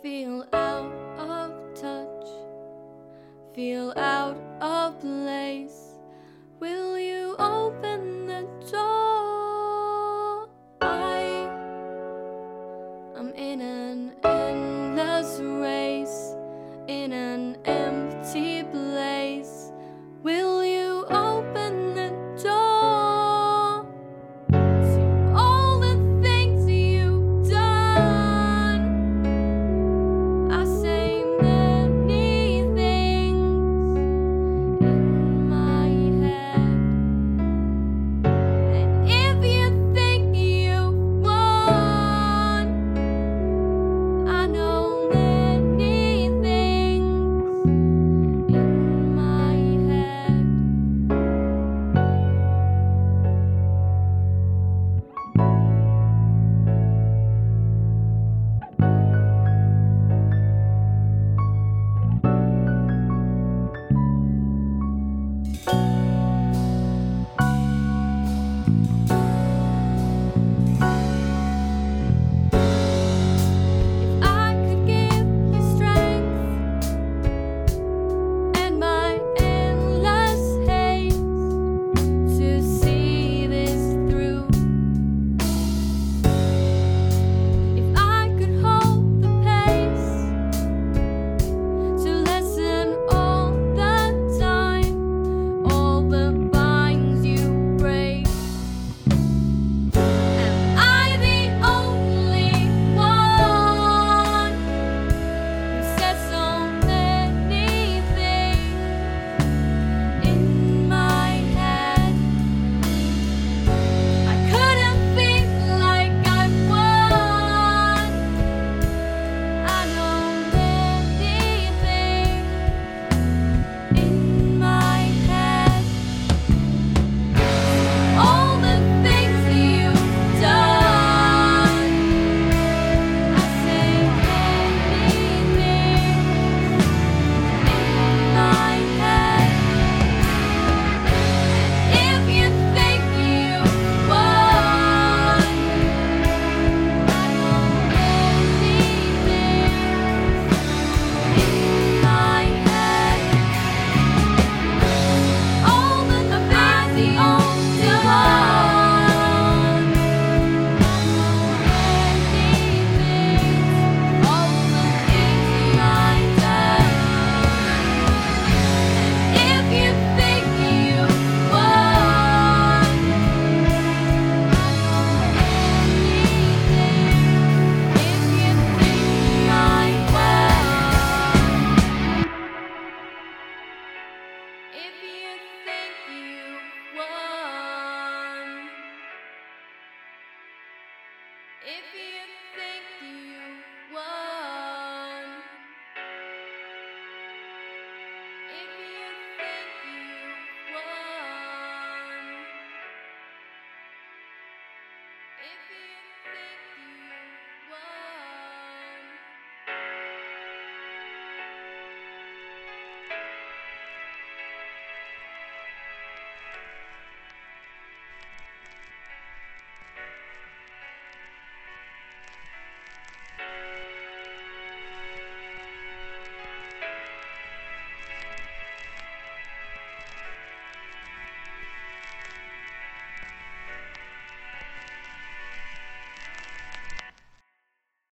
Feel out of touch, feel out of place. Will you open the door? I am in an